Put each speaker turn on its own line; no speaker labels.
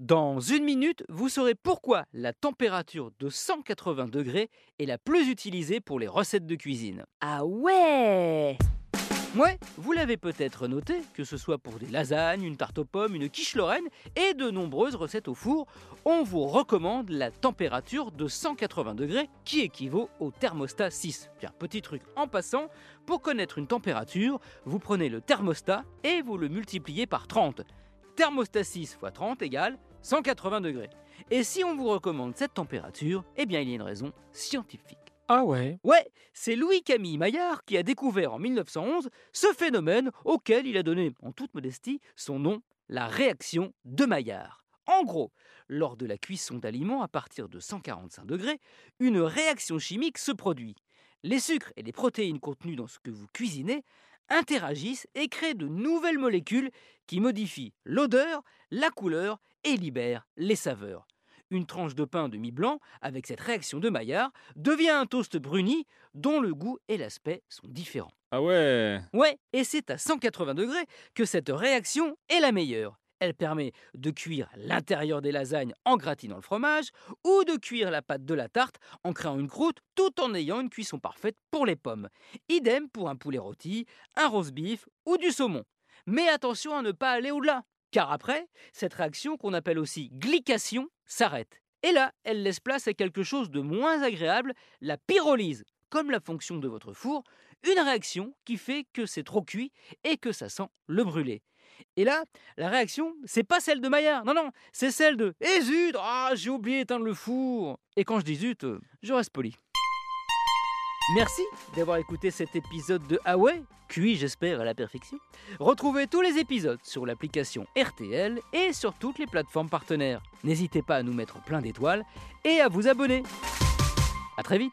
Dans une minute, vous saurez pourquoi la température de 180 degrés est la plus utilisée pour les recettes de cuisine.
Ah ouais
Ouais, vous l'avez peut-être noté, que ce soit pour des lasagnes, une tarte aux pommes, une quiche lorraine et de nombreuses recettes au four, on vous recommande la température de 180 degrés qui équivaut au thermostat 6. Bien, petit truc en passant, pour connaître une température, vous prenez le thermostat et vous le multipliez par 30. Thermostat 6 x 30 égale 180 degrés. Et si on vous recommande cette température, eh bien il y a une raison scientifique.
Ah ouais
Ouais, c'est Louis-Camille Maillard qui a découvert en 1911 ce phénomène auquel il a donné, en toute modestie, son nom, la réaction de Maillard. En gros, lors de la cuisson d'aliments à partir de 145 degrés, une réaction chimique se produit. Les sucres et les protéines contenues dans ce que vous cuisinez interagissent et créent de nouvelles molécules qui modifient l'odeur, la couleur et libèrent les saveurs. Une tranche de pain demi-blanc, avec cette réaction de Maillard, devient un toast bruni dont le goût et l'aspect sont différents.
Ah ouais
Ouais, et c'est à 180 degrés que cette réaction est la meilleure. Elle permet de cuire l'intérieur des lasagnes en gratinant le fromage ou de cuire la pâte de la tarte en créant une croûte tout en ayant une cuisson parfaite pour les pommes. Idem pour un poulet rôti, un roast beef ou du saumon. Mais attention à ne pas aller au-delà, car après, cette réaction qu'on appelle aussi glycation s'arrête. Et là, elle laisse place à quelque chose de moins agréable, la pyrolyse, comme la fonction de votre four, une réaction qui fait que c'est trop cuit et que ça sent le brûlé. Et là, la réaction, c'est pas celle de Maillard, non, non, c'est celle de Eh zut, ah, j'ai oublié d'éteindre le four. Et quand je dis zut, euh, je reste poli. Merci d'avoir écouté cet épisode de Huawei, cuit j'espère à la perfection. Retrouvez tous les épisodes sur l'application RTL et sur toutes les plateformes partenaires. N'hésitez pas à nous mettre plein d'étoiles et à vous abonner. A très vite